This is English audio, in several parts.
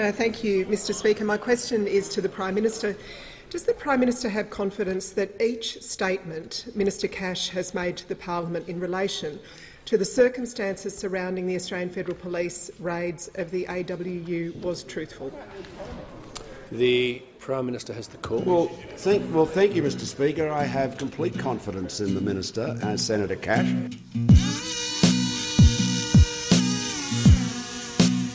Uh, thank you, Mr Speaker. My question is to the Prime Minister. Does the Prime Minister have confidence that each statement Minister Cash has made to the Parliament in relation to the circumstances surrounding the Australian Federal Police raids of the AWU was truthful? The Prime Minister has the call. Well, thank, well, thank you, Mr Speaker. I have complete confidence in the Minister and Senator Cash.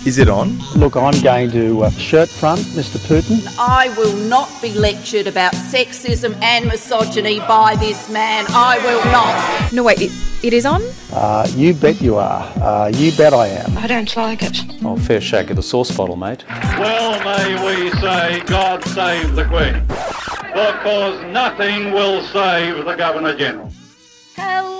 Is it on? Look, I'm going to uh, shirt front Mr Putin. I will not be lectured about sexism and misogyny by this man. I will not. No, wait, it, it is on? Uh, you bet you are. Uh, you bet I am. I don't like it. Oh, fair shake of the sauce bottle, mate. Well, may we say, God save the Queen, because nothing will save the Governor General. Hello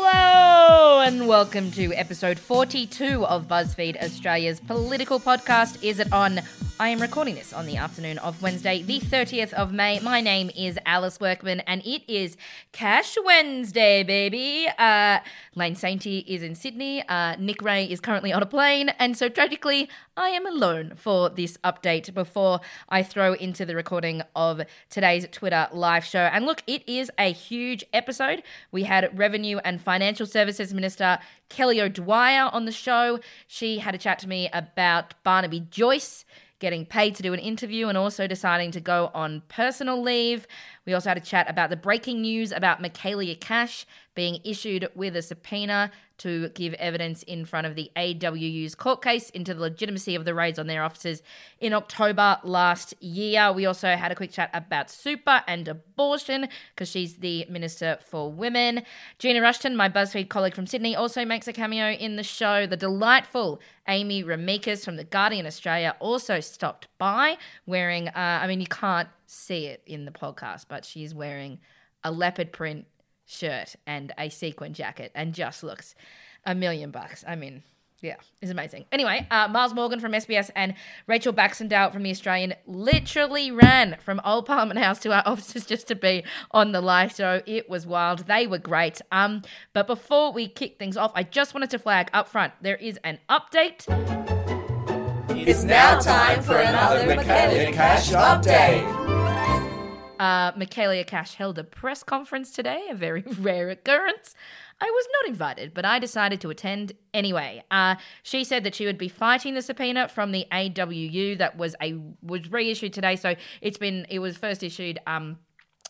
and welcome to episode 42 of BuzzFeed Australia's political podcast. Is it on? I am recording this on the afternoon of Wednesday, the 30th of May. My name is Alice Workman and it is Cash Wednesday, baby. Uh, Lane Sainty is in Sydney. Uh, Nick Ray is currently on a plane. And so tragically, I am alone for this update before I throw into the recording of today's Twitter live show. And look, it is a huge episode. We had Revenue and Financial Services Minister Kelly O'Dwyer on the show. She had a chat to me about Barnaby Joyce getting paid to do an interview and also deciding to go on personal leave. We also had a chat about the breaking news about Michaelia Cash being issued with a subpoena to give evidence in front of the AWU's court case into the legitimacy of the raids on their offices in October last year. We also had a quick chat about super and abortion because she's the Minister for Women. Gina Rushton, my BuzzFeed colleague from Sydney, also makes a cameo in the show. The delightful Amy Remeikis from The Guardian Australia also stopped by wearing, uh, I mean, you can't see it in the podcast, but she's wearing a leopard print shirt and a sequin jacket and just looks a million bucks. I mean, yeah, it's amazing. Anyway, uh, Miles Morgan from SBS and Rachel Baxendale from The Australian literally ran from Old Parliament House to our offices just to be on the live show. It was wild. They were great. Um, but before we kick things off, I just wanted to flag up front there is an update. It's now time for another Michaelia Cash update. Uh, Michaelia Cash held a press conference today, a very rare occurrence. I was not invited, but I decided to attend anyway. Uh, she said that she would be fighting the subpoena from the AWU that was a was reissued today. So it's been it was first issued um,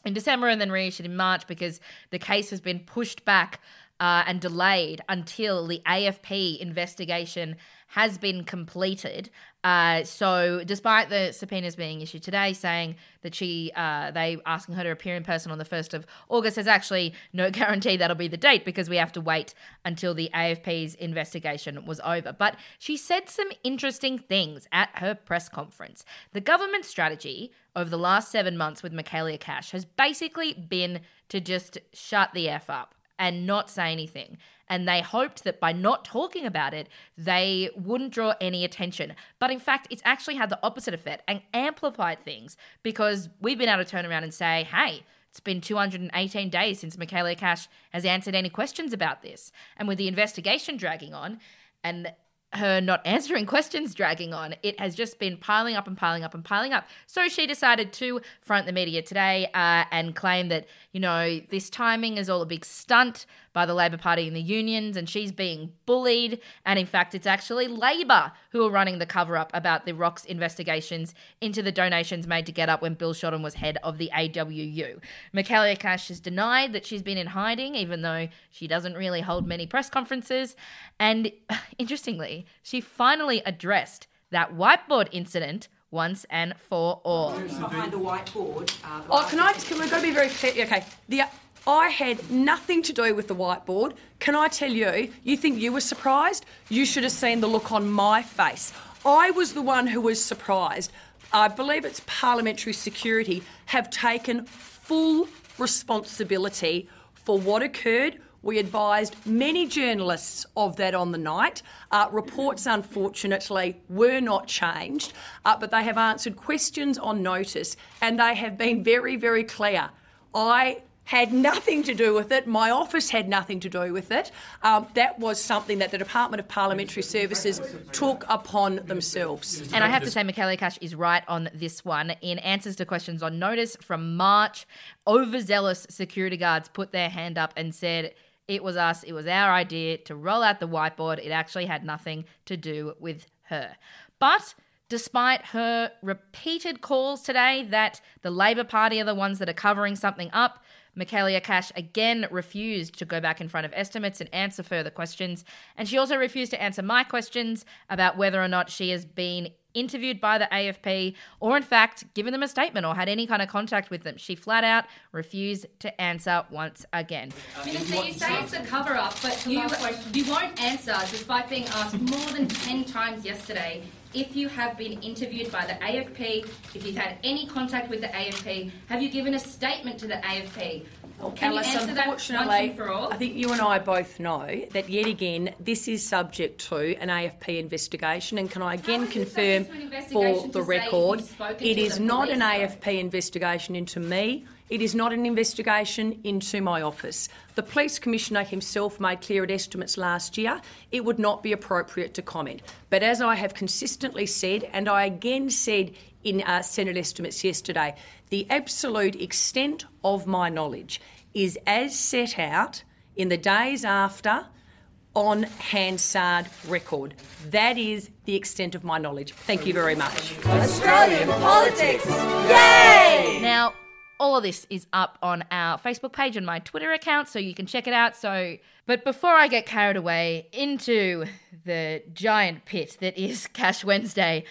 in December and then reissued in March because the case has been pushed back uh, and delayed until the AFP investigation has been completed. Uh, so, despite the subpoenas being issued today, saying that she, uh, they asking her to appear in person on the first of August, there's actually no guarantee that'll be the date because we have to wait until the AFP's investigation was over. But she said some interesting things at her press conference. The government strategy over the last seven months with Michaelia Cash has basically been to just shut the f up and not say anything. And they hoped that by not talking about it, they wouldn't draw any attention. But in fact, it's actually had the opposite effect and amplified things because we've been able to turn around and say, hey, it's been 218 days since Michaelia Cash has answered any questions about this. And with the investigation dragging on, and her not answering questions dragging on. It has just been piling up and piling up and piling up. So she decided to front the media today uh, and claim that, you know, this timing is all a big stunt by the Labor Party and the unions, and she's being bullied. And in fact, it's actually Labor who are running the cover up about the ROC's investigations into the donations made to GetUp when Bill Shorten was head of the AWU. Michaelia Cash has denied that she's been in hiding, even though she doesn't really hold many press conferences. And interestingly, she finally addressed that whiteboard incident once and for all. Behind a whiteboard. Uh, oh, can I? Can we got to be very clear? Okay, the I had nothing to do with the whiteboard. Can I tell you, you think you were surprised? You should have seen the look on my face. I was the one who was surprised. I believe it's parliamentary security have taken full responsibility for what occurred. We advised many journalists of that on the night. Uh, reports, unfortunately, were not changed, uh, but they have answered questions on notice and they have been very, very clear. I had nothing to do with it. My office had nothing to do with it. Um, that was something that the Department of Parliamentary Services took upon themselves. And I have to say, Michaelia Cash is right on this one. In answers to questions on notice from March, overzealous security guards put their hand up and said, it was us, it was our idea to roll out the whiteboard. It actually had nothing to do with her. But despite her repeated calls today that the Labor Party are the ones that are covering something up, Michaelia Cash again refused to go back in front of estimates and answer further questions. And she also refused to answer my questions about whether or not she has been interviewed by the AFP or, in fact, given them a statement or had any kind of contact with them. She flat out refused to answer once again. Uh, Minister, you say it's a cover up, but you, you won't answer despite being asked more than 10 times yesterday if you have been interviewed by the AFP, if you've had any contact with the AFP, have you given a statement to the AFP? Can Alice, you answer that unfortunately, once and for all? I think you and I both know that yet again this is subject to an AFP investigation. And can I again confirm to an investigation for the record, it is not an AFP investigation into me. It is not an investigation into my office. The Police Commissioner himself made clear at estimates last year it would not be appropriate to comment. But as I have consistently said, and I again said in uh, Senate estimates yesterday, the absolute extent of my knowledge is as set out in the days after on Hansard record. That is the extent of my knowledge. Thank you very much. Australian politics. Yay! Now, all of this is up on our Facebook page and my Twitter account, so you can check it out. So, but before I get carried away into the giant pit that is Cash Wednesday,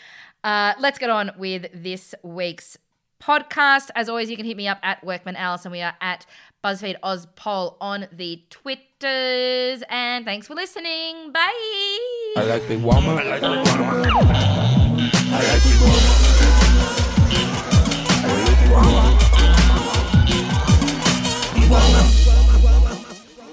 uh, let's get on with this week's podcast. As always, you can hit me up at Workman Alice, and we are at BuzzFeed Oz Poll on the Twitters. And thanks for listening. Bye. I like big woman. I like big woman. I like big woman.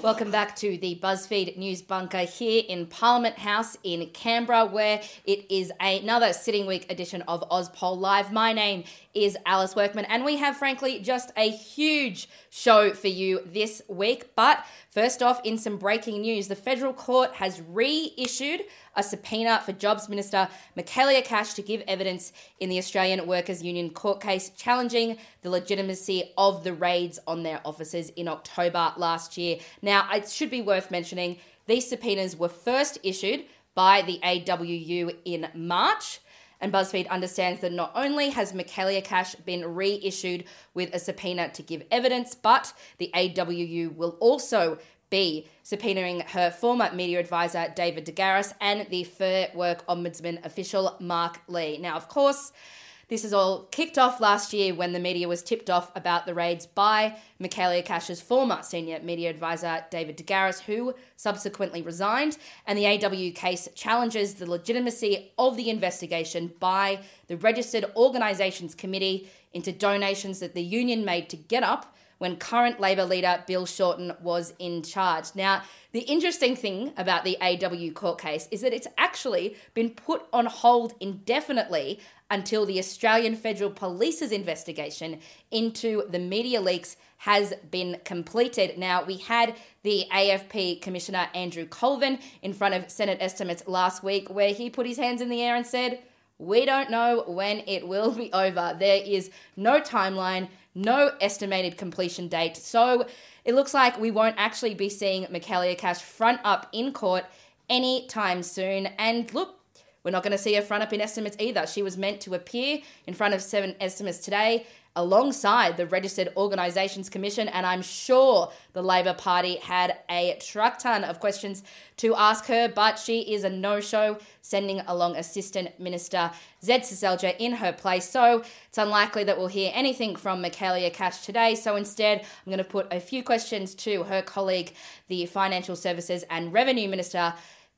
Welcome back to the BuzzFeed News Bunker here in Parliament House in Canberra, where it is another sitting week edition of Ozpol Live. My name is Alice Workman, and we have, frankly, just a huge show for you this week. But first off, in some breaking news, the federal court has reissued a subpoena for Jobs Minister Michaelia Cash to give evidence in the Australian Workers Union court case challenging the legitimacy of the raids on their offices in October last year. Now, it should be worth mentioning these subpoenas were first issued by the AWU in March. And BuzzFeed understands that not only has Michaelia Cash been reissued with a subpoena to give evidence, but the AWU will also be subpoenaing her former media advisor David DeGaris and the Fair Work Ombudsman official Mark Lee. Now, of course, this is all kicked off last year when the media was tipped off about the raids by Michaelia Cash's former senior media advisor, David DeGaris, who subsequently resigned. And the AW case challenges the legitimacy of the investigation by the Registered Organisations Committee into donations that the union made to GetUp when current Labor leader Bill Shorten was in charge. Now, the interesting thing about the AW court case is that it's actually been put on hold indefinitely until the Australian Federal Police's investigation into the media leaks has been completed. Now, we had the AFP Commissioner Andrew Colvin in front of Senate estimates last week where he put his hands in the air and said, we don't know when it will be over. There is no timeline, no estimated completion date. So it looks like we won't actually be seeing Michaelia Cash front up in court anytime soon. And look, we're not going to see her front up in estimates either. She was meant to appear in front of Senate estimates today alongside the Registered Organisations Commission, and I'm sure the Labor Party had a truck ton of questions to ask her, but she is a no show, sending along Assistant Minister Zed Seselja in her place. So it's unlikely that we'll hear anything from Michaelia Cash today. So instead, I'm going to put a few questions to her colleague, the Financial Services and Revenue Minister.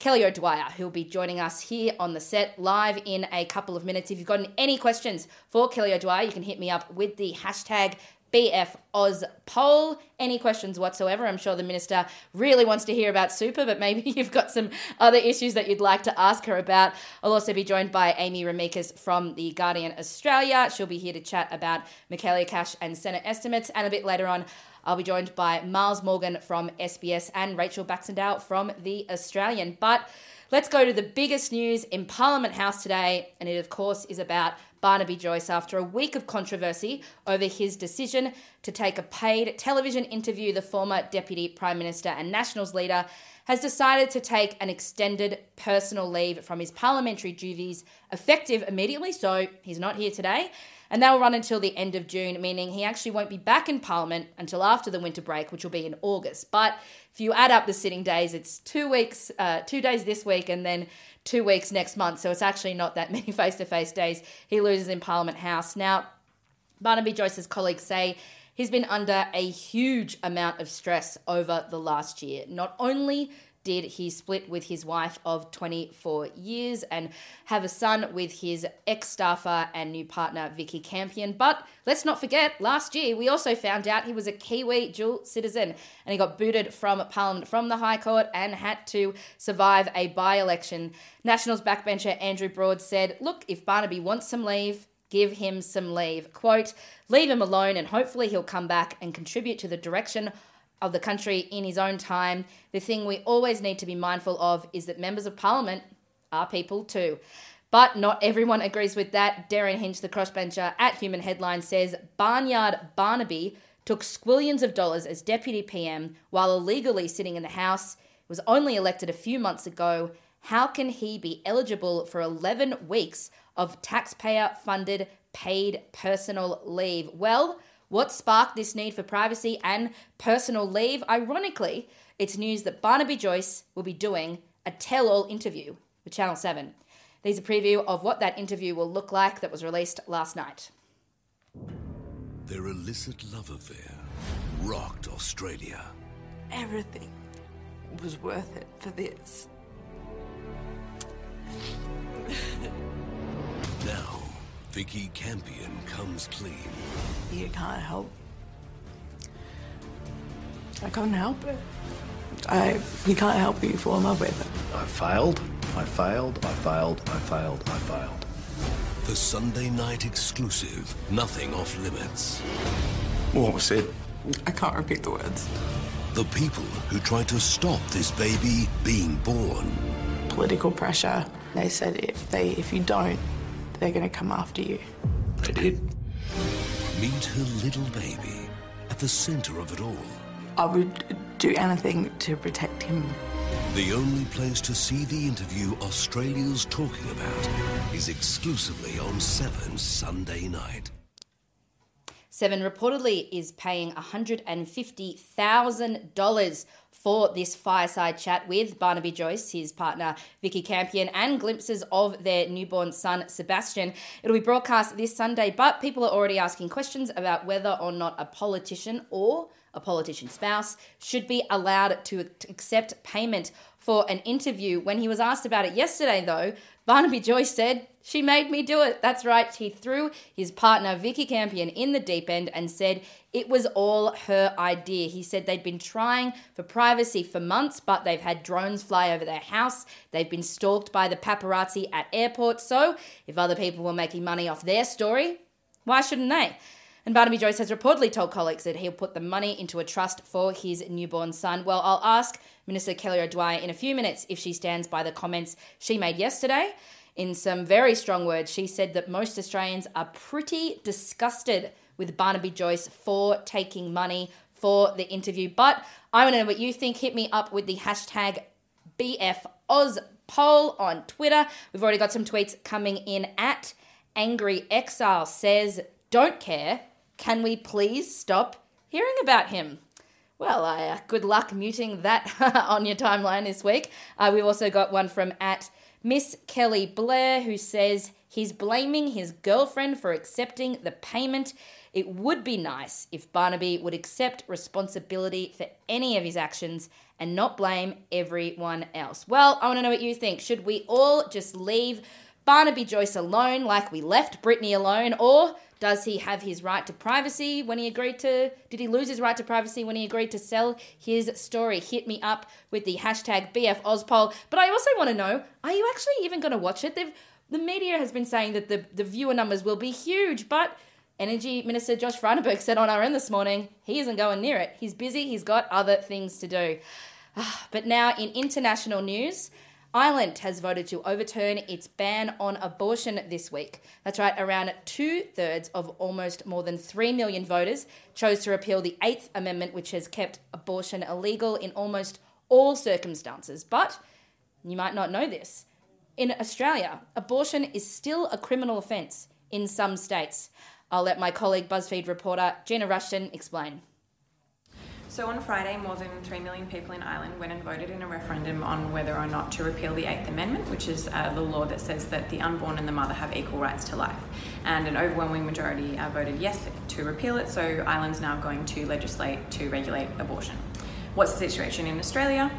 Kelly O'Dwyer, who'll be joining us here on the set live in a couple of minutes. If you've got any questions for Kelly O'Dwyer, you can hit me up with the hashtag BFOzPoll. Any questions whatsoever? I'm sure the minister really wants to hear about super, but maybe you've got some other issues that you'd like to ask her about. I'll also be joined by Amy Remeikis from The Guardian Australia. She'll be here to chat about Michaelia Cash and Senate estimates. And a bit later on, I'll be joined by Miles Morgan from SBS and Rachel Baxendale from The Australian. But let's go to the biggest news in Parliament House today, and it, of course, is about Barnaby Joyce after a week of controversy over his decision to take a paid television interview. The former Deputy Prime Minister and Nationals leader has decided to take an extended personal leave from his parliamentary duties effective immediately, so he's not here today. And they will run until the end of June, meaning he actually won't be back in Parliament until after the winter break, which will be in August. But if you add up the sitting days, it's two weeks, uh, two days this week, and then two weeks next month. So it's actually not that many face to face days he loses in Parliament House. Now, Barnaby Joyce's colleagues say he's been under a huge amount of stress over the last year. Not only did he split with his wife of 24 years and have a son with his ex staffer and new partner Vicky Campion. But let's not forget, last year we also found out he was a Kiwi dual citizen and he got booted from Parliament from the High Court and had to survive a by election. Nationals backbencher Andrew Broad said, Look, if Barnaby wants some leave, give him some leave. Quote, leave him alone and hopefully he'll come back and contribute to the direction of the country in his own time. The thing we always need to be mindful of is that members of parliament are people too. But not everyone agrees with that. Derryn Hinch, the crossbencher at Human Headline, says Barnyard Barnaby took squillions of dollars as deputy PM while illegally sitting in the House, was only elected a few months ago. How can he be eligible for 11 weeks of taxpayer funded paid personal leave? Well, what sparked this need for privacy and personal leave? Ironically, it's news that Barnaby Joyce will be doing a tell all interview with Channel 7. There's a preview of what that interview will look like that was released last night. Their illicit love affair rocked Australia. Everything was worth it for this. Now, Vicky Campion comes clean. You can't help. I can't help it. I you can't help who you fall in love with. I failed. I failed. I failed. I failed. I failed. The Sunday night exclusive. Nothing off limits. What was it? I can't repeat the words. The people who tried to stop this baby being born. Political pressure. They said if they if you don't, they're gonna come after you. They did. Meet her little baby at the center of it all. I would do anything to protect him. The only place to see the interview Australia's talking about is exclusively on 7 Sunday night. Seven reportedly is paying $150,000 for this fireside chat with Barnaby Joyce, his partner Vicky Campion, and glimpses of their newborn son Sebastian. It'll be broadcast this Sunday, but people are already asking questions about whether or not a politician or a politician's spouse should be allowed to accept payment for an interview. When he was asked about it yesterday, though, Barnaby Joyce said, She made me do it. That's right. He threw his partner, Vicky Campion, in the deep end and said it was all her idea. He said they'd been trying for privacy for months, but they've had drones fly over their house. They've been stalked by the paparazzi at airports. So, if other people were making money off their story, why shouldn't they? And Barnaby Joyce has reportedly told colleagues that he'll put the money into a trust for his newborn son. Well, I'll ask Minister Kelly O'Dwyer in a few minutes if she stands by the comments she made yesterday. In some very strong words, she said that most Australians are pretty disgusted with Barnaby Joyce for taking money for the interview. But I want to know what you think. Hit me up with the hashtag BFOz poll on Twitter. We've already got some tweets coming in at Angry Exile says, Don't care. Can we please stop hearing about him? Well, uh, good luck muting that on your timeline this week. Uh, we've also got one from at Miss Kelly Blair who says he's blaming his girlfriend for accepting the payment. It would be nice if Barnaby would accept responsibility for any of his actions and not blame everyone else. Well, I want to know what you think. Should we all just leave Barnaby Joyce alone like we left Brittany alone, or does he have his right to privacy when he agreed to? Did he lose his right to privacy when he agreed to sell his story? Hit me up with the hashtag BFOzpoll. But I also want to know: Are you actually even going to watch it? They've, the media has been saying that the the viewer numbers will be huge, but Energy Minister Josh Frydenberg said on our own this morning he isn't going near it. He's busy, he's got other things to do. Ah, but now, in international news, Ireland has voted to overturn its ban on abortion this week. That's right, around two thirds of almost more than 3 million voters chose to repeal the Eighth Amendment, which has kept abortion illegal in almost all circumstances. But you might not know this. In Australia, abortion is still a criminal offence in some states. I'll let my colleague BuzzFeed reporter Gina Rushton explain. So on Friday, more than 3 million people in Ireland went and voted in a referendum on whether or not to repeal the Eighth Amendment, which is uh, the law that says that the unborn and the mother have equal rights to life. And an overwhelming majority uh, voted yes to repeal it, so Ireland's now going to legislate to regulate abortion. What's the situation in Australia?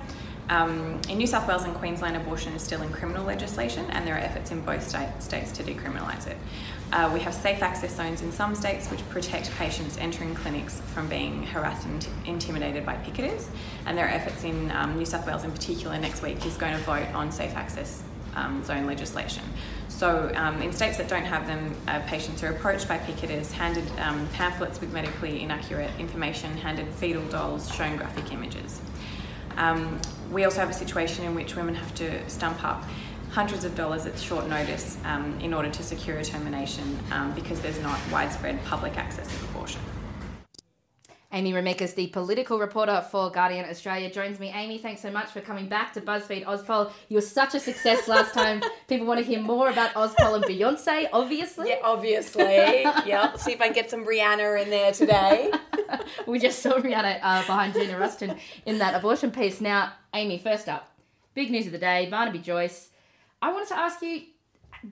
Um, in New South Wales and Queensland, abortion is still in criminal legislation, and there are efforts in both state, states to decriminalise it. Uh, we have safe access zones in some states which protect patients entering clinics from being harassed and intimidated by picketers, and there are efforts in um, New South Wales in particular next week is going to vote on safe access um, zone legislation. So, um, in states that don't have them, uh, patients are approached by picketers, handed um, pamphlets with medically inaccurate information, handed fetal dolls, shown graphic images. Um, we also have a situation in which women have to stump up hundreds of dollars at short notice um, in order to secure a termination um, because there's not widespread public access of abortion. Amy Remeikis, the political reporter for Guardian Australia, joins me. Amy, thanks so much for coming back to BuzzFeed Ozpol. You were such a success last time. People want to hear more about Ozpol and Beyonce, obviously. Yeah, obviously. yeah. See if I can get some Rihanna in there today. we just saw Rihanna uh, behind Gina Rushton in that abortion piece. Now, Amy, first up, big news of the day Barnaby Joyce. I wanted to ask you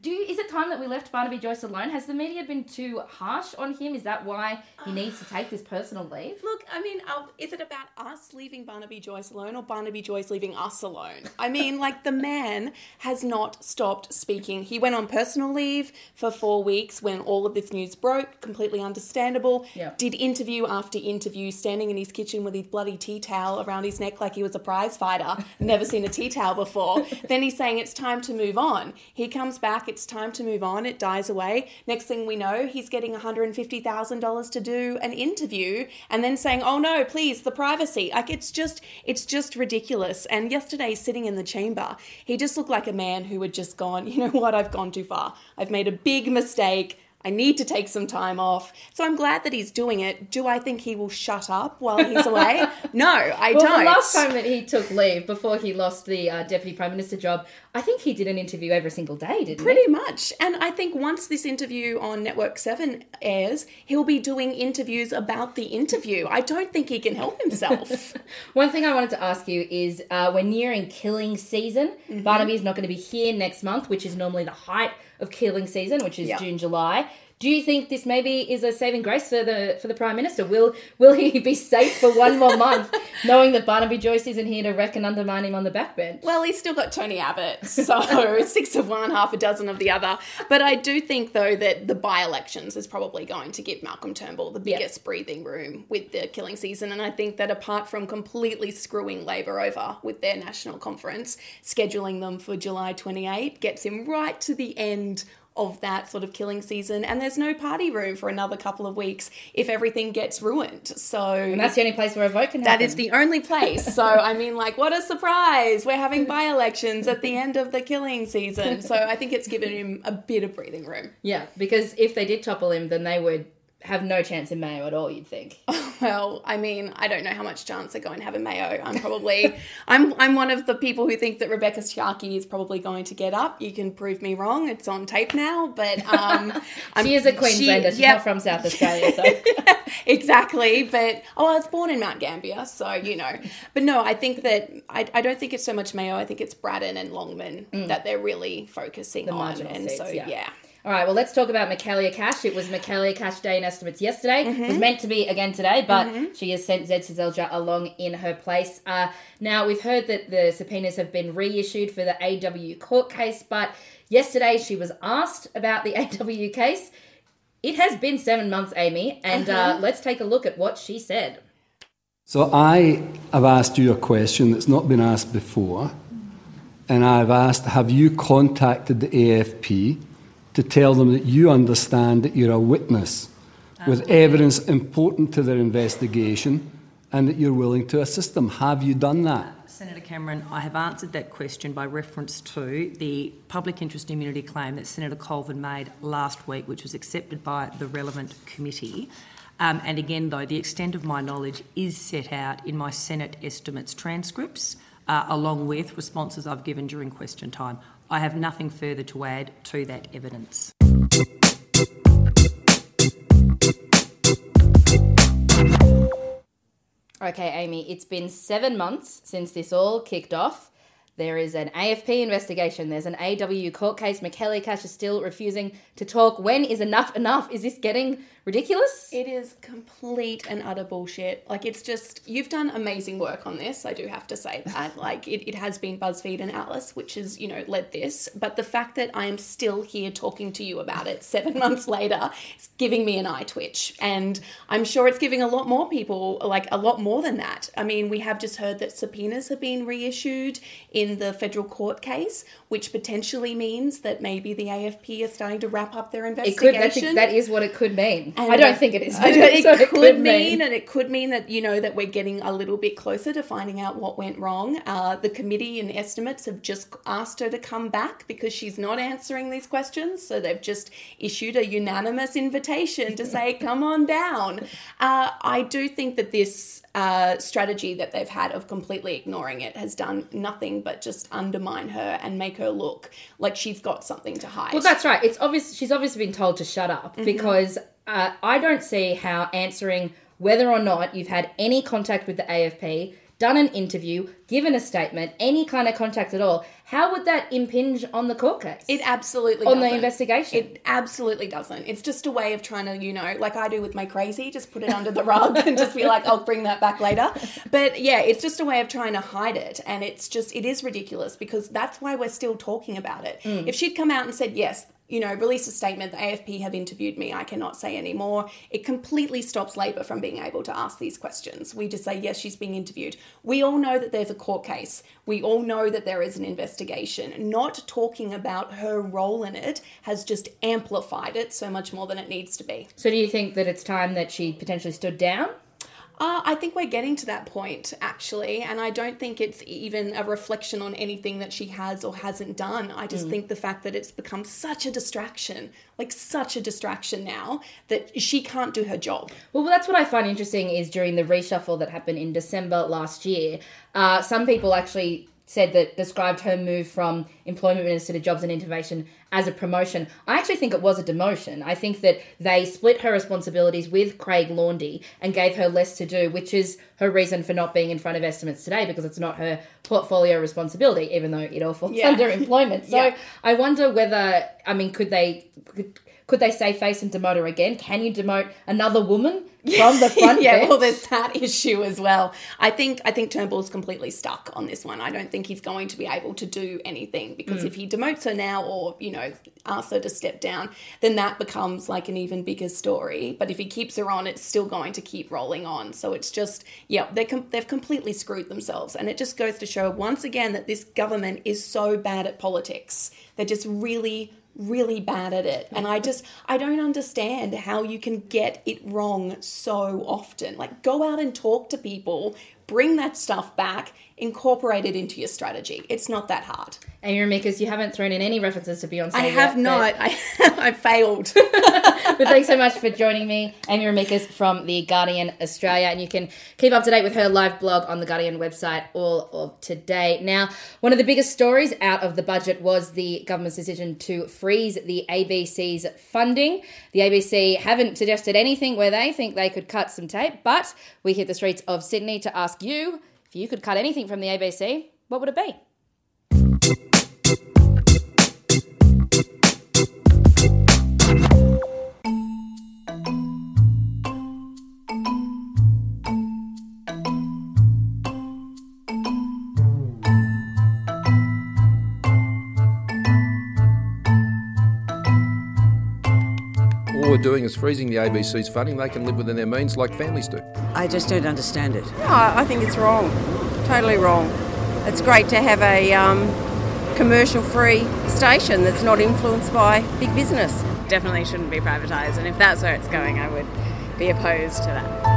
do is it time that we left Barnaby Joyce alone? Has the media been too harsh on him? Is that why he needs to take this personal leave? Look, I mean, uh, is it about us leaving Barnaby Joyce alone or Barnaby Joyce leaving us alone? I mean, like the man has not stopped speaking. He went on personal leave for four weeks when all of this news broke. Completely understandable. Yeah. Did interview after interview, standing in his kitchen with his bloody tea towel around his neck like he was a prize fighter. Never seen a tea towel before. then he's saying it's time to move on. He comes back. It's time to move on. It dies away. Next thing we know, he's getting $150,000 to do an interview and then saying, "Oh no, please, the privacy." Like it's just it's just ridiculous. And yesterday sitting in the chamber, he just looked like a man who had just gone, "You know what? I've gone too far. I've made a big mistake. I need to take some time off. So I'm glad that he's doing it. Do I think he will shut up while he's away? no, I well, don't. The last time that he took leave before he lost the uh, deputy prime minister job, I think he did an interview every single day, didn't Pretty he? Pretty much. And I think once this interview on Network 7 airs, he'll be doing interviews about the interview. I don't think he can help himself. One thing I wanted to ask you is uh, we're nearing killing season. Mhm. Barnaby is not going to be here next month, which is normally the height of killing season, which is Yeah. June, July. Do you think this maybe is a saving grace for the for the prime minister? Will will he be safe for one more month, knowing that Barnaby Joyce isn't here to wreck and undermine him on the backbench? Well, he's still got Tony Abbott, so six of one, half a dozen of the other. But I do think, though, that the by elections is probably going to give Malcolm Turnbull the biggest breathing room with the killing season. And I think that apart from completely screwing Labor over with their national conference, scheduling them for July 28 gets him right to the end of that sort of killing season and there's no party room for another couple of weeks if everything gets ruined so And that's the only place where a vote can happen. is the only place. So I mean, like, what a surprise! We're having by-elections at the end of the killing season. So I think it's given him a bit of breathing room. Yeah, because if they did topple him, then they would have no chance in Mayo at all. You'd think. Well, I mean, I don't know how much chance they're going to have in Mayo. I'm probably, I'm, I'm one of the people who think that Rebekha Sharkie is probably going to get up. You can prove me wrong. It's on tape now, but um, I'm- She is a Queenslander. She's yep. not from South Australia, so exactly. But oh, I was born in Mount Gambier, so you know. But no, I think that I, I don't think it's so much Mayo. I think it's Braddon and Longman Mm. that they're really focusing the on, and seats. so yeah. yeah. All right, well, let's talk about Michaelia Cash. It was Michaelia Cash Day in estimates yesterday. It was Mhm. meant to be again today, but Mhm. she has sent Zed Seselja along in her place. Uh, now, we've heard that the subpoenas have been reissued for the AW court case, but yesterday she was asked about the AW case. It has been seven months, Amy, and uh, Uh-huh. let's take a look at what she said. So I have asked you a question that's not been asked before, and I've asked, have you contacted the AFP to tell them that you understand that you're a witness with evidence important to their investigation and that you're willing to assist them. Have you done that? Senator Cameron, I have answered that question by reference to the public interest immunity claim that Senator Colvin made last week, which was accepted by the relevant committee. Um, and again, though, the extent of my knowledge is set out in my Senate estimates transcripts, uh, along with responses I've given during question time. I have nothing further to add to that evidence. Okay, Amy, it's been seven months since this all kicked off. There is an AFP investigation. There's an AW court case. Michaelia Cash is still refusing to talk. When is enough enough? Is this getting ridiculous? It is complete and utter bullshit. Like, it's just, you've done amazing work on this, I do have to say that. like, it, it has been BuzzFeed and Alice, which has, you know, led this. But the fact that I am still here talking to you about it seven months later is giving me an eye twitch. And I'm sure it's giving a lot more people, like, a lot more than that. I mean, we have just heard that subpoenas have been reissued in the federal court case, which potentially means that maybe the AFP are starting to wrap up their It investigation. could. That's, that is what it could mean. And I don't think it is. I but don't- it's it, could, mean, and it could mean that you know that we're getting a little bit closer to finding out what went wrong. Uh, the committee and estimates have just asked her to come back because she's not answering these questions, so they've just issued a unanimous invitation to say, "Come on down." Uh, I do think that this uh, strategy that they've had of completely ignoring it has done nothing but just undermine her and make her look like she's got something to hide. Well, that's right. It's obvious. She's obviously been told to shut up Mhm. because uh, I don't see how answering whether or not you've had any contact with the AFP, done an interview, given a statement, any kind of contact at all, how would that impinge on the court case? It absolutely on the doesn't. investigation. It absolutely doesn't. It's just a way of trying to, you know, like I do with my crazy, just put it under the rug and just be like, I'll bring that back later. But yeah, it's just a way of trying to hide it. And it's just, it is ridiculous because that's why we're still talking about it. Mm. If she'd come out and said, yes, you know, release a statement, the AFP have interviewed me, I cannot say any more. It completely stops Labor from being able to ask these questions. We just say, yes, she's being interviewed. We all know that there's a court case. We all know that there is an investigation. Not talking about her role in it has just amplified it so much more than it needs to be. so, do you think that it's time that she potentially stood down? Uh, I think we're getting to that point, actually, and I don't think it's even a reflection on anything that she has or hasn't done. I just Mm. think the fact that it's become such a distraction, like such a distraction now, that she can't do her job. Well, that's what I find interesting is during the reshuffle that happened in December last year, uh, some people actually said that described her move from employment minister to jobs and innovation as a promotion. I actually think it was a demotion. I think that they split her responsibilities with Craig Laundy and gave her less to do, which is her reason for not being in front of estimates today because it's not her portfolio responsibility, even though it all falls Yeah. under employment. So Yeah. I wonder whether, I mean, could they. Could, could they say face and demote her again? Can you demote another woman from the front yeah, bench? well, there's that issue as well. I think I think Turnbull's completely stuck on this one. I don't think he's going to be able to do anything because Mm. if he demotes her now, or you know, asks her to step down, then that becomes like an even bigger story. But if he keeps her on, it's still going to keep rolling on. So it's just yeah, they com- they've completely screwed themselves, and it just goes to show once again that this government is so bad at politics. They're just really really bad at it. And i just i don't understand how you can get it wrong so often. Like go out and talk to people bring that stuff back incorporate it into your strategy it's not that hard And you're because you haven't thrown in any references to Beyonce. i have not i i failed but thanks so much for joining me, Amy Remeikis from The Guardian Australia. And you can keep up to date with her live blog on the Guardian website all of today. Now, one of the biggest stories out of the budget was the government's decision to freeze the ABC's funding. The ABC haven't suggested anything where they think they could cut some tape, but we hit the streets of Sydney to ask you if you could cut anything from the ABC, what would it be? We're doing is freezing the ABC's funding. They can live within their means like families do. I just don't understand it. No, I think it's wrong. Totally wrong. It's great to have a um, commercial free station that's not influenced by big business. definitely shouldn't be privatised. And if that's where it's going, I would be opposed to that.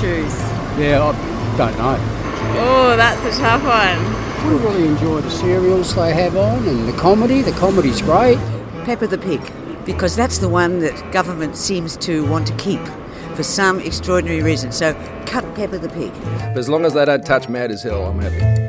Choose. Yeah, I don't know. Oh, that's a tough one. I really enjoy the serials they have on and the comedy. The comedy's great. Peppa the Pig, because that's the one that government seems to want to keep for some extraordinary reason. So cut Peppa the Pig. As long as they don't touch Mad as Hell, I'm happy.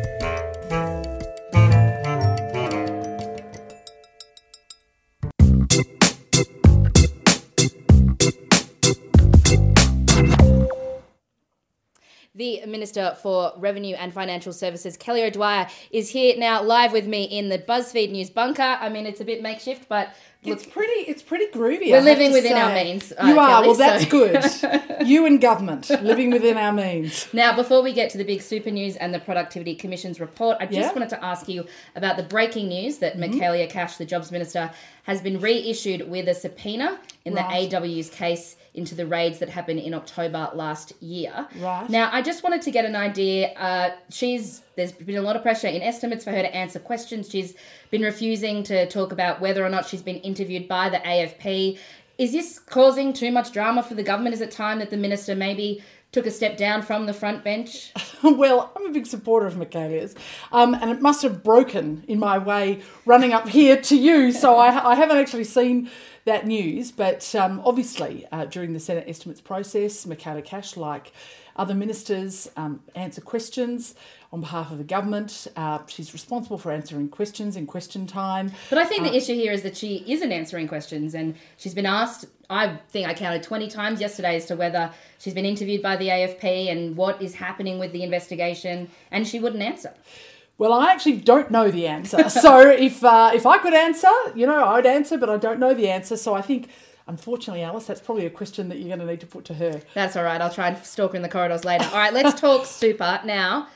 Minister for Revenue and Financial Services, Kelly O'Dwyer, is here now live with me in the BuzzFeed News bunker. I mean, it's a bit makeshift, but It's pretty. It's pretty groovy. We're living within our means, uh, You are. Kelly, well, that's so- good. you and government living within our means. Now, before we get to the big super news and the Productivity Commission's report, I just Yeah. wanted to ask you about the breaking news that Mhm. Michaelia Cash, the Jobs Minister, has been reissued with a subpoena in Right. the AW's case into the raids that happened in October last year. Right. Now, I just wanted to get an idea. Uh, she's there's been a lot of pressure in estimates for her to answer questions. She's been refusing to talk about whether or not she's been interviewed by the AFP. Is this causing too much drama for the government? Is it time that the minister maybe took a step down from the front bench? well, I'm a big supporter of Michaelia's, um, and it must have broken in my way running up here to you. So I, I haven't actually seen that news, but um, obviously uh, during the Senate estimates process, Michaelia Cash, like other ministers, um, answer questions on behalf of the government. Uh, she's responsible for answering questions in question time. But I think Uh, the issue here is that she isn't answering questions and she's been asked, I think I counted 20 times yesterday as to whether she's been interviewed by the AFP and what is happening with the investigation, and she wouldn't answer. Well, I actually don't know the answer. so if uh, if I could answer, you know, I'd answer, but I don't know the answer. So I think, unfortunately, Alice, that's probably a question that you're going to need to put to her. That's all right. I'll try and stalk her in the corridors later. All right, let's talk super now.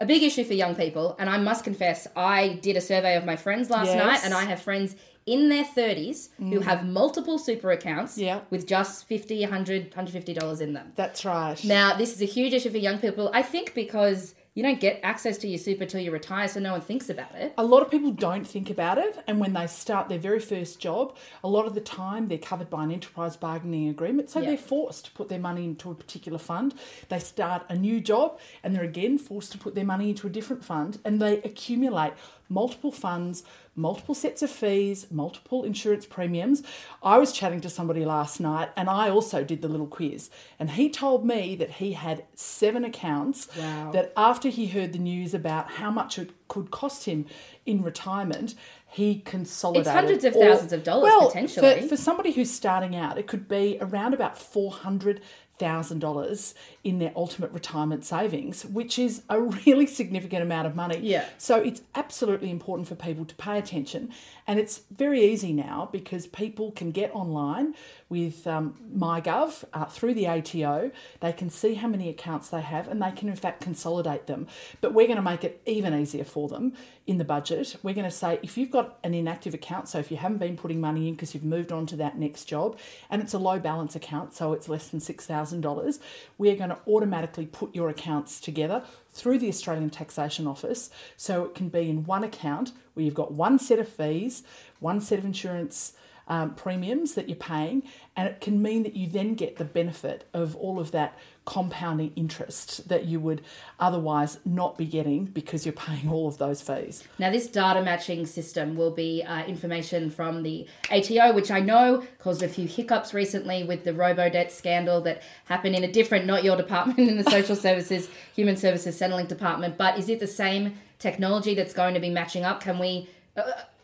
A big issue for young people, and I must confess, I did a survey of my friends last Yes. night, and I have friends in their 30s who Mm. have multiple super accounts with just 50 100 $150 in them. That's right. Now, this is a huge issue for young people, I think, because you don't get access to your super till you retire, so no one thinks about it. A lot of people don't think about it, and when they start their very first job, a lot of the time they're covered by an enterprise bargaining agreement, so Yeah. they're forced to put their money into a particular fund. They start a new job, and they're again forced to put their money into a different fund, and they accumulate multiple funds, multiple sets of fees, multiple insurance premiums. I was chatting to somebody last night, and I also did the little quiz, and he told me that he had seven accounts Wow. that after he heard the news about how much it could cost him in retirement, he consolidated. It's hundreds of thousands of dollars, well, potentially. For, for somebody who's starting out, it could be around about four hundred thousand dollars in their ultimate retirement savings, which is a really significant amount of money. Yeah. So it's absolutely important for people to pay attention, and it's very easy now because people can get online with um, MyGov uh, through the ATO. They can see how many accounts they have, and they can in fact consolidate them. But we're going to make it even easier for them in the budget. We're going to say if you've got an inactive account, so if you haven't been putting money in because you've moved on to that next job, and it's a low balance account, so it's less than six thousand dollars, we're going to automatically put your accounts together through the Australian Taxation Office, so it can be in one account where you've got one set of fees, one set of insurance um, premiums that you're paying, and it can mean that you then get the benefit of all of that compounding interest that you would otherwise not be getting because you're paying all of those fees. Now, this data matching system will be uh, information from the ATO, which I know caused a few hiccups recently with the robo-debt scandal that happened in a different, not your department, in the Social Services, Human Services Centrelink department. But is it the same technology that's going to be matching up? Can we? Uh,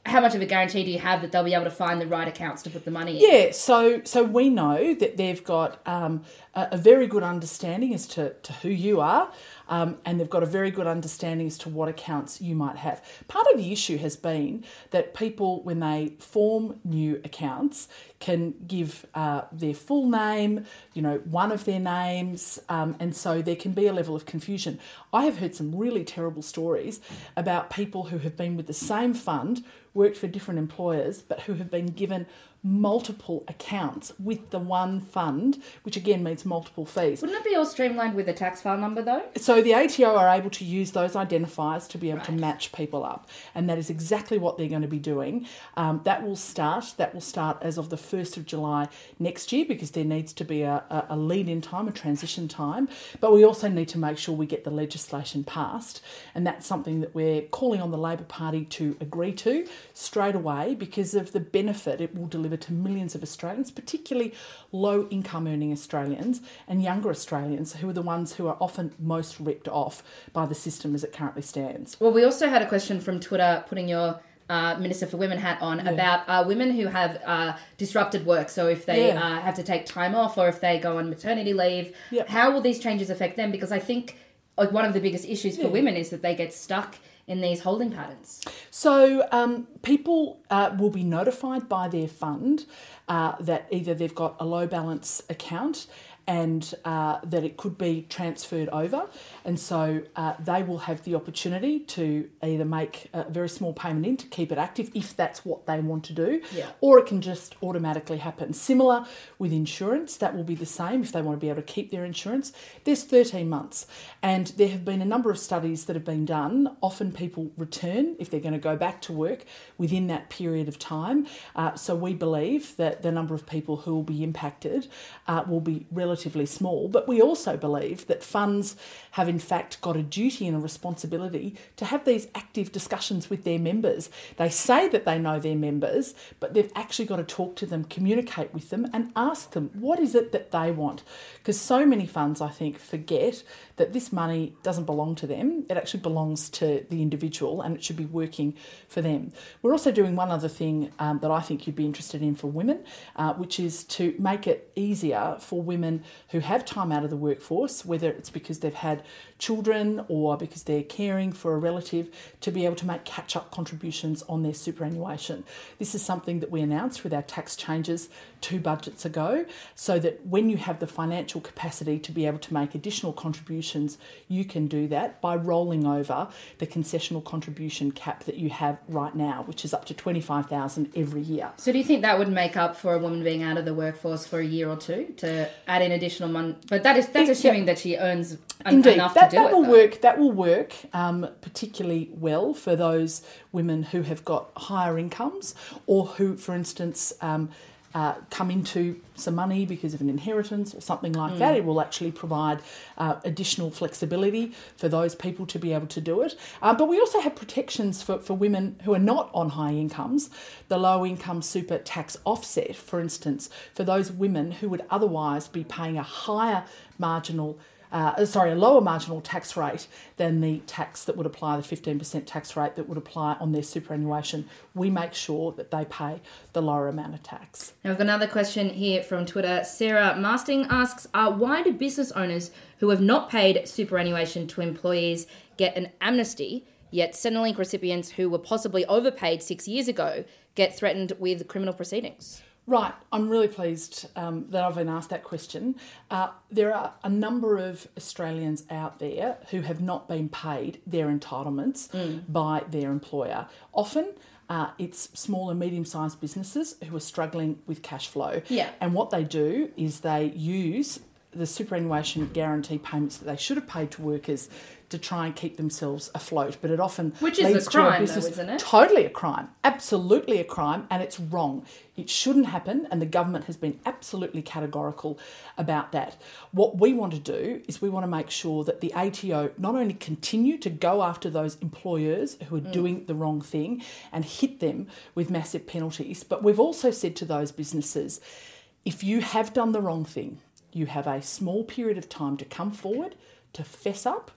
how much of a guarantee do you have that they'll be able to find the right accounts to put the money in? Yeah, so so we know that they've got um, a, a very good understanding as to, to who you are, um, and they've got a very good understanding as to what accounts you might have. Part of the issue has been that people, when they form new accounts, can give uh, their full name, you know, one of their names, um, and so there can be a level of confusion. I have heard some really terrible stories about people who have been with the same fund, worked for different employers, but who have been given multiple accounts with the one fund, which again means multiple fees. Wouldn't it be all streamlined with a tax file number though? So the ATO are able to use those identifiers to be able to match people up, and that is exactly what they're going to be doing. Um, that will start. That will start as of the first of July next year because there needs to be a, a, a lead-in time, a transition time. But we also need to make sure we get the legislation passed, and that's something that we're calling on the Labor Party to agree to straight away because of the benefit it will deliver to millions of Australians, particularly low-income earning Australians and younger Australians, who are the ones who are often most ripped off by the system as it currently stands. Well, we also had a question from Twitter putting your uh, Minister for Women hat on Yeah. about uh, women who have uh, disrupted work. So if they Yeah. uh, have to take time off or if they go on maternity leave, how will these changes affect them? Because I think like one of the biggest issues for Yeah. women is that they get stuck in these holding patterns. So um, people uh, will be notified by their fund uh, that either they've got a low balance account and uh, that it could be transferred over. And so uh, they will have the opportunity to either make a very small payment in to keep it active if that's what they want to do, Yeah. or it can just automatically happen. Similar with insurance, that will be the same if they want to be able to keep their insurance. There's 13 months, and there have been a number of studies that have been done. Often people return if they're going to go back to work within that period of time. Uh, so we believe that the number of people who will be impacted uh, will be relatively small, but we also believe that funds have in fact got a duty and a responsibility to have these active discussions with their members. They say that they know their members, but they've actually got to talk to them, communicate with them, and ask them what is it that they want. Because so many funds, I think, forget that this money doesn't belong to them, it actually belongs to the individual and it should be working for them. We're also doing one other thing um, that I think you'd be interested in for women, uh, which is to make it easier for women who have time out of the workforce, whether it's because they've had children or because they're caring for a relative, to be able to make catch up contributions on their superannuation. This is something that we announced with our tax changes two budgets ago, so that when you have the financial capacity to be able to make additional contributions, you can do that by rolling over the concessional contribution cap that you have right now, which is up to 25,000 every year. So do you think that would make up for a woman being out of the workforce for a year or two to add in additional money? But that is that's Yeah. assuming that she earns Indeed, enough that, to do that it. will though. work. That will work um, particularly well for those women who have got higher incomes, or who, for instance, um, uh, come into some money because of an inheritance or something like Mm. that. It will actually provide uh, additional flexibility for those people to be able to do it. Uh, but we also have protections for, for women who are not on high incomes. The low income super tax offset, for instance, for those women who would otherwise be paying a higher marginal uh, sorry, a lower marginal tax rate than the tax that would apply, the 15% tax rate that would apply on their superannuation. We make sure that they pay the lower amount of tax. Now, we've got another question here from Twitter. Sarah Masting asks uh, Why do business owners who have not paid superannuation to employees get an amnesty, yet Centrelink recipients who were possibly overpaid six years ago get threatened with criminal proceedings? Right, I'm really pleased um, that I've been asked that question. Uh, there are a number of Australians out there who have not been paid their entitlements by their employer. Often, uh, it's small and medium sized businesses who are struggling with cash flow. Yeah. And what they do is they use the superannuation guarantee payments that they should have paid to workers to try and keep themselves afloat. But it often Which is a crime, though, business isn't it? totally a crime, absolutely a crime, and it's wrong. It shouldn't happen, and the government has been absolutely categorical about that. What we want to do is we want to make sure that the ATO not only continue to go after those employers who are Mm. doing the wrong thing and hit them with massive penalties, but we've also said to those businesses, if you have done the wrong thing, you have a small period of time to come forward, to fess up,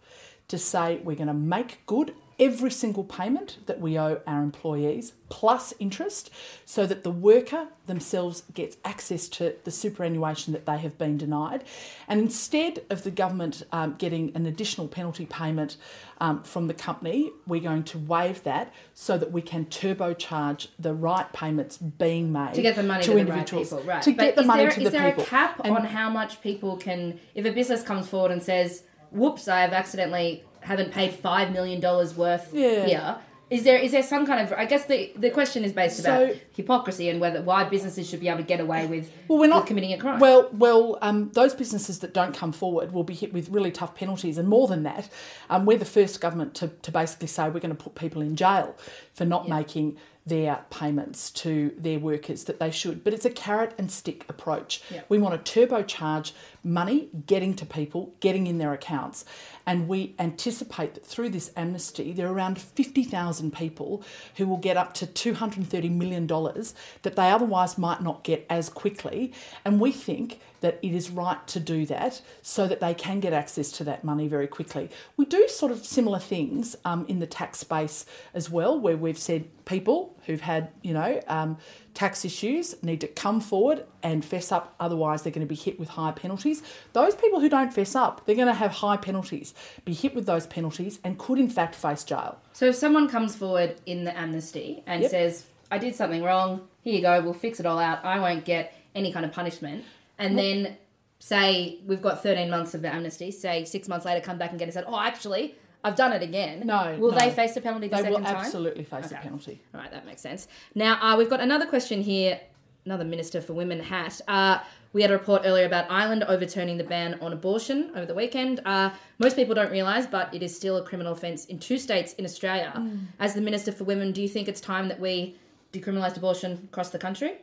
to say we're going to make good every single payment that we owe our employees plus interest so that the worker themselves gets access to the superannuation that they have been denied. And instead of the government um, getting an additional penalty payment um, from the company, we're going to waive that so that we can turbocharge the right payments being made to get the money to, the right people, right? To but get the is money there, to is the there people. a cap And- on how much people can? If a business comes forward and says, "Whoops, I have accidentally haven't paid five million dollars worth Yeah. here." Is there is there some kind of? I guess the the question is based about hypocrisy and whether why businesses should be able to get away with Well, we're not committing a crime. Well, well, um, those businesses that don't come forward will be hit with really tough penalties, and more than that, um, we're the first government to, to basically say we're going to put people in jail for not making their payments to their workers that they should. But it's a carrot and stick approach. Yeah. We want to turbocharge money getting to people, getting in their accounts. And we anticipate that through this amnesty, there are around 50,000 people who will get up to $230 million that they otherwise might not get as quickly. And we think that it is right to do that so that they can get access to that money very quickly. We do sort of similar things um, in the tax space as well, where we've said people who've had, you know, um, tax issues need to come forward and fess up, otherwise, they're going to be hit with high penalties. Those people who don't fess up, they're going to have high penalties, be hit with those penalties, and could in fact face jail. So if someone comes forward in the amnesty and Yep. says, "I did something wrong. Here you go. We'll fix it all out. I won't get any kind of punishment," and Well- then say we've got 13 months of the amnesty, say six months later come back and get and said, "Oh, actually, I've done it again." No, Will no. they face a penalty the They second will absolutely face Okay. a penalty. All right, that makes sense. Now uh, we've got another question here. Another Minister for Women hat. Uh, we had a report earlier about Ireland overturning the ban on abortion over the weekend. Uh, most people don't realise, but it is still a criminal offence in two states in Australia. Mm. As the Minister for Women, do you think it's time that we decriminalised abortion across the country?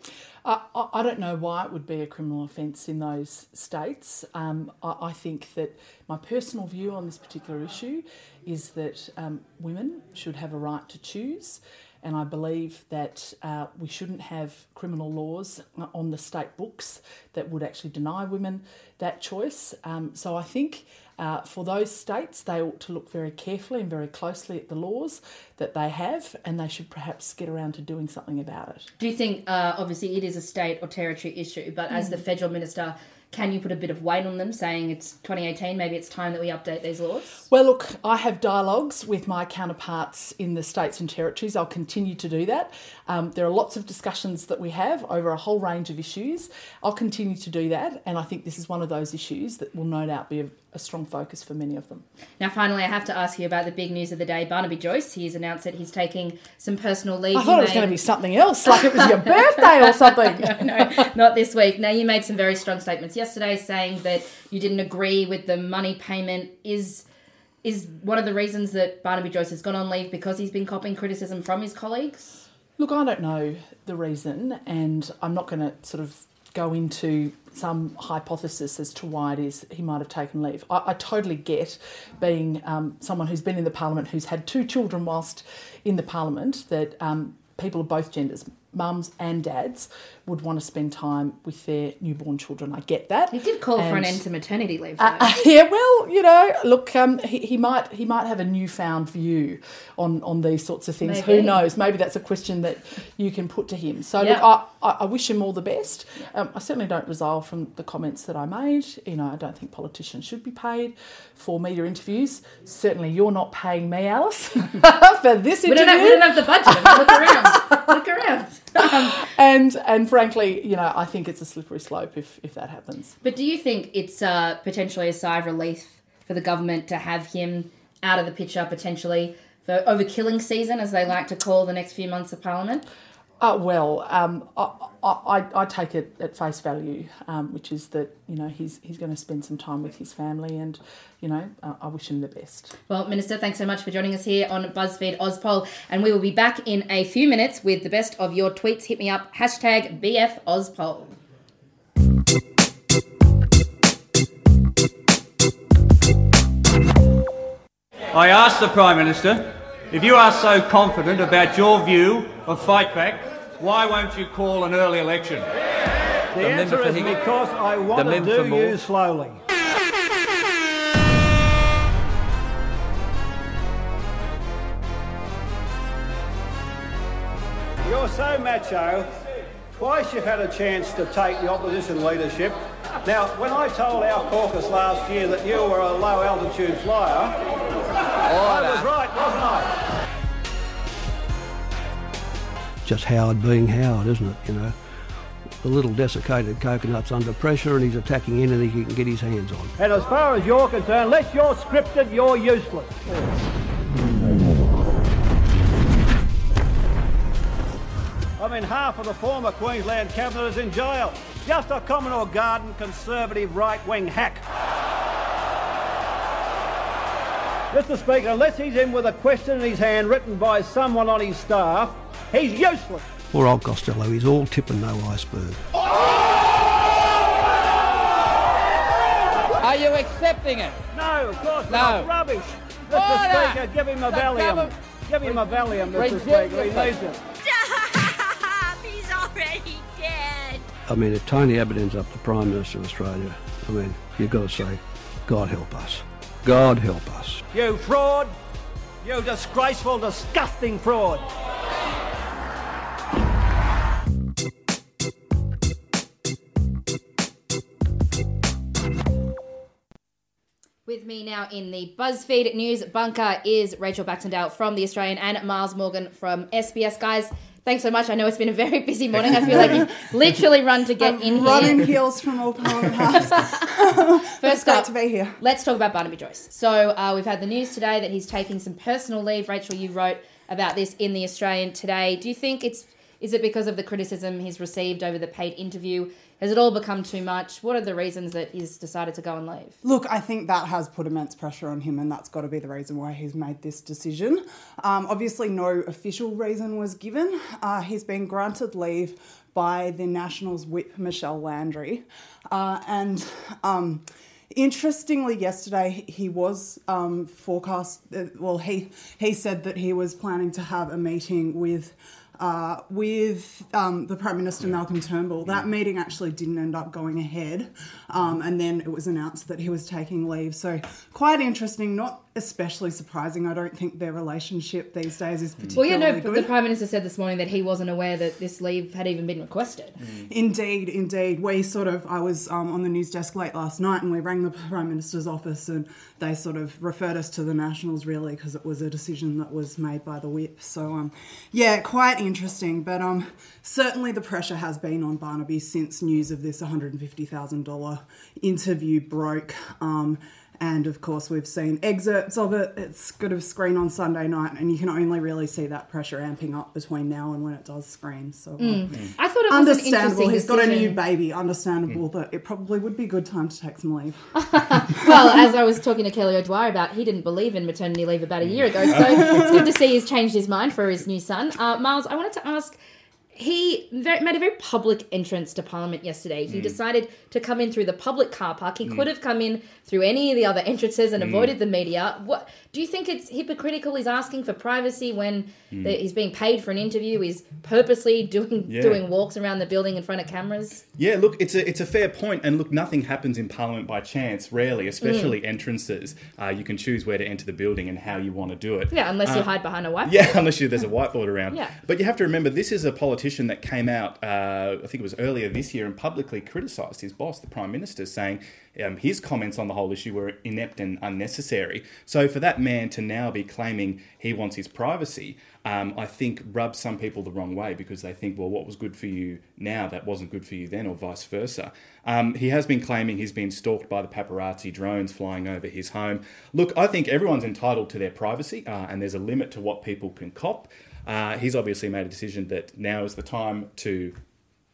I, I I don't know why it would be a criminal offence in those states. Um, I, I think that my personal view on this particular issue is that um, women should have a right to choose. And I believe that uh, we shouldn't have criminal laws on the state books that would actually deny women that choice. Um, so I think uh, for those states, they ought to look very carefully and very closely at the laws that they have, and they should perhaps get around to doing something about it. Do you think, uh, obviously, it is a state or territory issue, but as Mm. the federal minister, can you put a bit of weight on them, saying it's 2018, maybe it's time that we update these laws? Well, look, I have dialogues with my counterparts in the states and territories. I'll continue to do that. Um, there are lots of discussions that we have over a whole range of issues. I'll continue to do that, and I think this is one of those issues that will no doubt be a, a strong focus for many of them. Now, finally, I have to ask you about the big news of the day. Barnaby Joyce, he's announced that he's taking some personal leave. I You thought it was made- going to be something else, like it was your birthday or something. no, no, not this week. Now, you made some very strong statements yesterday saying that you didn't agree with the money payment. Is is one of the reasons that Barnaby Joyce has gone on leave because he's been copying criticism from his colleagues? Look, I don't know the reason, and I'm not going to sort of go into some hypothesis as to why it is he might have taken leave. I, I totally get being um, someone who's been in the parliament, who's had two children whilst in the parliament, that um, people of both genders, mums and dads, would want to spend time with their newborn children. I get that. He did call for an end to maternity leave. uh, uh, yeah, well, you know, look, um, he, he might he might have a newfound view on on these sorts of things. Who knows? Maybe that's a question that you can put to him. So Yeah. look, I, I, wish him all the best. Um, I certainly don't resolve from the comments that I made. You know, I don't think politicians should be paid for media interviews. Certainly, you're not paying me, Alice, for this we interview. don't, have, we don't have the budget. Look around. Look around. Um, and and frankly, you know, I think it's a slippery slope if if that happens. But do you think it's uh, potentially a sigh of relief for the government to have him out of the picture potentially for overkilling season, as they like to call the next few months of Parliament? Uh, well, um, I, I, I take it at face value, um, which is that you know he's he's going to spend some time with his family, and you know uh, I wish him the best. Well, Minister, thanks so much for joining us here on BuzzFeed OzPol, and we will be back in a few minutes with the best of your tweets. Hit me up, hashtag BF OzPol. I asked the Prime Minister, if you are so confident about your view of fight back, why won't you call an early election? The, the answer is Higgins. because I want the to do you slowly. You're so macho. Twice you've had a chance to take the opposition leadership. Now, when I told our caucus last year that you were a low altitude flyer, I was right, wasn't I? Just Howard being Howard, isn't it? You know, the little desiccated coconut's under pressure and he's attacking anything he can get his hands on. And as far as you're concerned, unless you're scripted, you're useless. I mean, half of the former Queensland cabinet is in jail. Just a Commodore Garden conservative right-wing hack. Mr Speaker, unless he's in with a question in his hand written by someone on his staff, he's useless. Poor old Costello, he's all tip and no iceberg. Are you accepting it? No, of course No. not. Rubbish. Mr Order! Speaker, give him a The Valium. government- Give him a Valium, Mr Resume Speaker. He needs it. He's already dead. I mean, if Tony Abbott ends up the Prime Minister of Australia, I mean, you've got to say, God help us. God help us. You fraud. You disgraceful, disgusting fraud. With me now in the BuzzFeed News bunker is Rachel Baxendale from The Australian and Myles Morgan from SBS. Guys, thanks so much. I know it's been a very busy morning. I feel like you've literally run to get in here. Running heels from all Parliament House. First up, to be here. Let's talk about Barnaby Joyce. So uh, we've had the news today that he's taking some personal leave. Rachel, you wrote about this in the Australian today. Do you think it's is it because of the criticism he's received over the paid interview? Has it all become too much? What are the reasons that he's decided to go and leave? Look, I think that has put immense pressure on him, and that's got to be the reason why he's made this decision. Um, obviously, no official reason was given. Uh, he's been granted leave by the Nationals whip, Michelle Landry. Uh, and um, interestingly, yesterday he was um, forecast, uh, well, he, he said that he was planning to have a meeting with uh, with um, the Prime Minister Malcolm Turnbull. That meeting actually didn't end up going ahead, um, and then it was announced that he was taking leave. So quite interesting, not especially surprising. I don't think their relationship these days is particularly Well, particularly yeah, no, good. the Prime Minister said this morning that he wasn't aware that this leave had even been requested. Indeed, indeed. We sort of, I was um, on the news desk late last night and we rang the Prime Minister's office and they sort of referred us to the Nationals really because it was a decision that was made by the whip. So, um, yeah, quite interesting. But um, certainly the pressure has been on Barnaby since news of this $150,000 interview broke. Um, and of course, we've seen excerpts of it. It's going to screen on Sunday night, and you can only really see that pressure amping up between now and when it does screen. So, uh, Mm. I thought it was understandable. interesting He's got a new baby. Understandable that it probably would be a good time to take some leave. well, as I was talking to Kelly O'Dwyer about, he didn't believe in maternity leave about a year ago. So it's good to see he's changed his mind for his new son. Uh, Myles, I wanted to ask. He very, made a very public entrance to Parliament yesterday. He Mm. decided to come in through the public car park. He Mm. could have come in through any of the other entrances and Mm. avoided the media. What do you think? It's hypocritical. He's asking for privacy when Mm. the, he's being paid for an interview. He's purposely doing Yeah. doing walks around the building in front of cameras. Yeah, look, it's a it's a fair point. and look, nothing happens in Parliament by chance. Rarely, especially entrances. Uh, you can choose where to enter the building and how you want to do it. Yeah, unless you Uh, hide behind a whiteboard. Yeah, unless you, there's a whiteboard around. Yeah. But you have to remember, this is a politician that came out, uh, I think it was earlier this year, and publicly criticised his boss, the Prime Minister, saying um, his comments on the whole issue were inept and unnecessary. So for that man to now be claiming he wants his privacy, um, I think rubs some people the wrong way because they think, well, what was good for you now that wasn't good for you then, or vice versa. Um, he has been claiming he's been stalked by the paparazzi drones flying over his home. Look, I think everyone's entitled to their privacy, uh, and there's a limit to what people can cop. Uh, he's obviously made a decision that now is the time to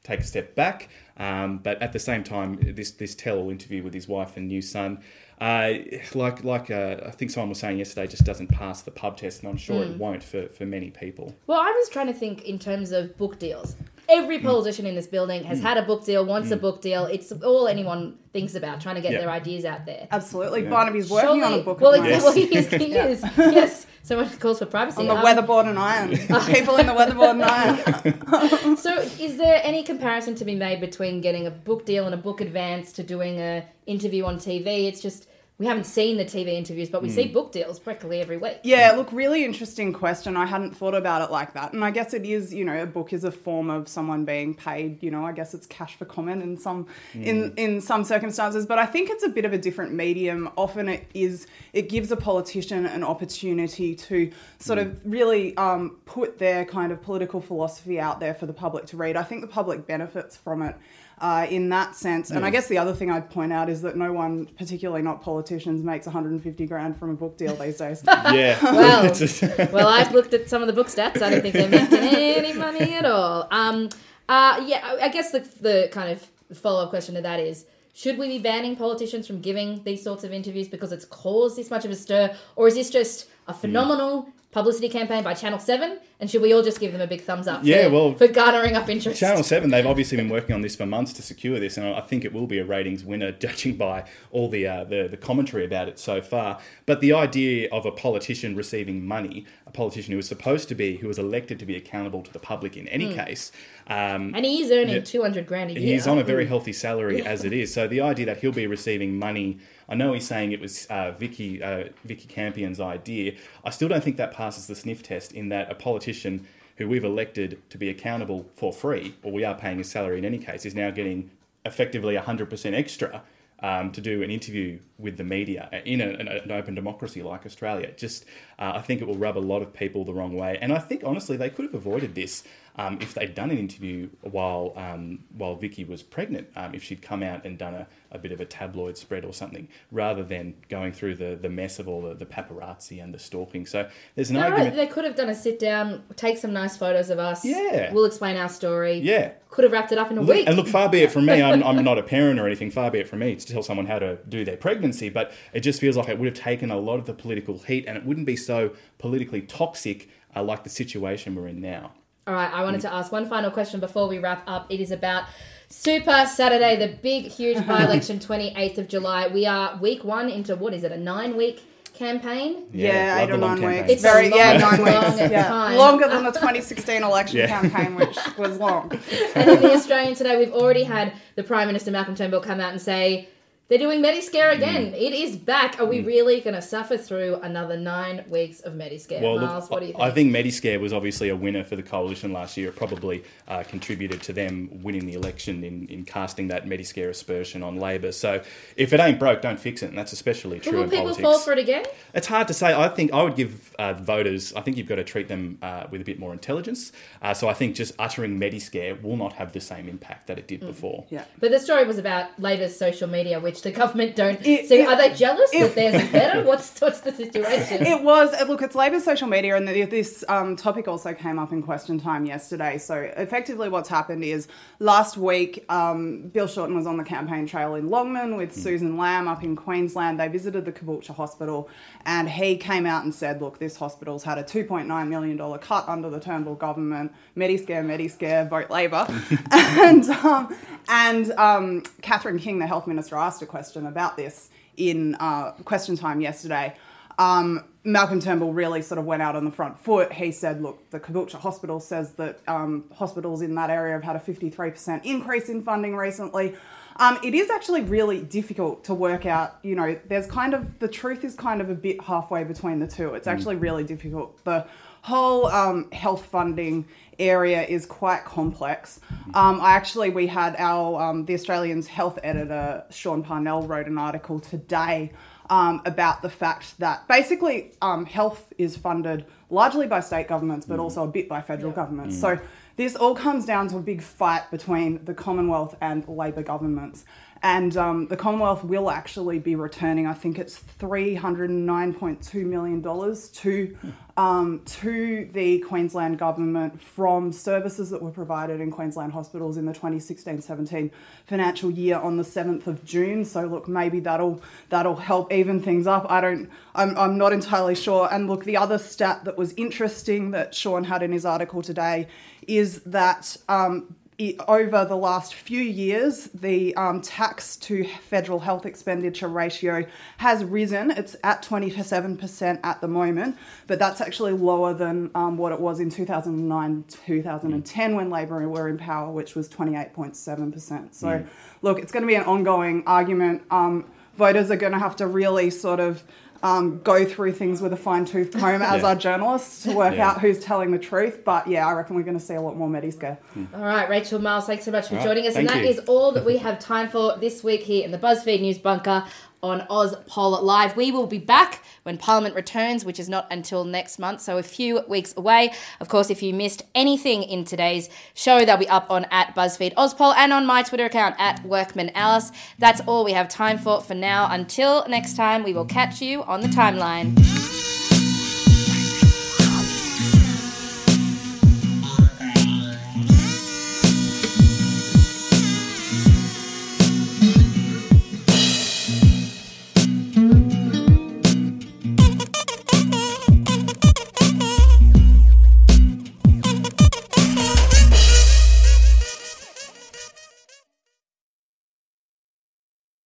take a step back. Um, but at the same time, this this tell-all interview with his wife and new son, uh, like like uh, I think someone was saying yesterday, just doesn't pass the pub test, and I'm sure it Mm. won't for, for many people. Well, I was trying to think in terms of book deals. Every politician in this building has had a book deal, wants a book deal. It's all anyone thinks about, trying to get Yeah. their ideas out there. Absolutely. Yeah. Barnaby's working on a book. Well, at the it's, moment. well he is. He Yeah. is. Yes. Someone calls for privacy. On the Um, weatherboard and iron. People in the weatherboard and iron. so, is there any comparison to be made between getting a book deal and a book advance to doing a interview on TV? It's just we haven't seen the TV interviews, but we Mm. see book deals practically every week. Yeah, look, really interesting question. I hadn't thought about it like that. And I guess it is, you know, a book is a form of someone being paid, you know, I guess it's cash for comment in some in Mm. in some circumstances, but I think it's a bit of a different medium. Often it is it gives a politician an opportunity to sort of really um, put their kind of political philosophy out there for the public to read. I think the public benefits from it. Uh, in that sense, and I guess the other thing I'd point out is that no one, particularly not politicians, makes 150 grand from a book deal these days. Yeah. Well, well, I've looked at some of the book stats. I don't think they're making any money at all. Um, uh, yeah, I- I guess the, the kind of follow up question to that is should we be banning politicians from giving these sorts of interviews because it's caused this much of a stir? Or is this just a phenomenal publicity campaign by Channel 7? And should we all just give them a big thumbs up Yeah, for, well, for garnering up interest? Channel 7, they've obviously been working on this for months to secure this, and I think it will be a ratings winner, judging by all the, uh, the, the commentary about it so far. But the idea of a politician receiving money, politician who was supposed to be, who was elected to be accountable to the public in any Hmm. case. Um, And he is earning yeah, 200 grand a year. He's on a very Mm. healthy salary Yeah. as it is. So the idea that he'll be receiving money, I know he's saying it was uh, Vikki uh, Vikki Campion's idea. I still don't think that passes the sniff test. In that a politician who we've elected to be accountable for free, or we are paying his salary in any case, is now getting effectively 100% extra. Um, to do an interview with the media in a, an, an open democracy like Australia, just uh, I think it will rub a lot of people the wrong way. And I think honestly they could have avoided this um, if they'd done an interview while um, while Vikki was pregnant, um, if she'd come out and done a, a bit of a tabloid spread or something, rather than going through the, the mess of all the, the paparazzi and the stalking. So there's an No, argument. they could have done a sit down, take some nice photos of us. Yeah. We'll explain our story. Yeah. Could have wrapped it up in a Look- week. And look, far be it from me, I'm, I'm not a parent or anything, far be it from me to tell someone how to do their pregnancy, but it just feels like it would have taken a lot of the political heat and it wouldn't be so politically toxic uh, like the situation we're in now. All right, I wanted mm. to ask one final question before we wrap up. It is about Super Saturday, the big, huge by election, 28th of July. We are week one into what is it, a nine week campaign? Yeah, eight or nine weeks. It's very a yeah, nine long weeks. Yeah. time. Longer than the 2016 election Yeah. campaign, which was long. And in the Australian today, we've already had the Prime Minister Malcolm Turnbull come out and say they're doing Mediscare again. Mm. It is back. Are we really going to suffer through another nine weeks of Mediscare? Well, look, Myles, what do you think? I think Mediscare was obviously a winner for the coalition last year. It probably uh, contributed to them winning the election in, in casting that Mediscare aspersion on Labor. So if it ain't broke, don't fix it, and that's especially true will in people politics. fall for it again? It's hard to say. I think I would give uh, voters. I think you've got to treat them uh, with a bit more intelligence. Uh, so I think just uttering Mediscare will not have the same impact that it did Mm. before. Yeah. But the story was about Labor's social media, which the government don't. so are they jealous that theirs is better? What's what's the situation? It was uh, look, it's Labor's social media, and this um, topic also came up in question time yesterday. So effectively, what's happened is last week, um, Bill Shorten was on the campaign trail in Longman with Susan Lamb up in Queensland. They visited the Caboolture Hospital, and he came out and said, "Look, this hospital's had a 2.9 million dollar cut under the Turnbull government. Mediscare, Mediscare, vote Labor." and um, and um, Catherine King, the health minister, asked a question about this in uh, question time yesterday. Um, Malcolm Turnbull really sort of went out on the front foot. He said, "Look, the Caboolture Hospital says that um, hospitals in that area have had a 53% increase in funding recently." Um, it is actually really difficult to work out. You know, there's kind of the truth is kind of a bit halfway between the two. It's actually really difficult. The whole um, health funding area is quite complex. Um, I actually we had our um, the Australian's health editor Sean Parnell wrote an article today um, about the fact that basically um, health is funded largely by state governments, but also a bit by federal governments. Mm. So this all comes down to a big fight between the Commonwealth and Labor governments. And um, the Commonwealth will actually be returning, I think it's $309.2 million to, um, to the Queensland government from services that were provided in Queensland hospitals in the 2016 17 financial year on the 7th of June. So, look, maybe that'll, that'll help even things up. I don't, I'm, I'm not entirely sure. And look, the other stat that was interesting that Sean had in his article today is that um, i- over the last few years, the um, tax to federal health expenditure ratio has risen. It's at 27% at the moment, but that's actually lower than um, what it was in 2009 2010 when Labor were in power, which was 28.7%. So, Mm. look, it's going to be an ongoing argument. Um, voters are going to have to really sort of um, go through things with a fine tooth comb as Yeah. our journalists to work Yeah. out who's telling the truth. But yeah, I reckon we're going to see a lot more Mediscare. All right, Rachel Myles, thanks so much for All right, joining us. And thank that you. is all that we have time for this week here in the BuzzFeed News Bunker on Oz Poll Live. We will be back when Parliament returns, which is not until next month, so a few weeks away. Of course, if you missed anything in today's show, they'll be up on at BuzzFeed OzPol and on my Twitter account at Workman Alice. That's all we have time for for now. Until next time, we will catch you on the timeline.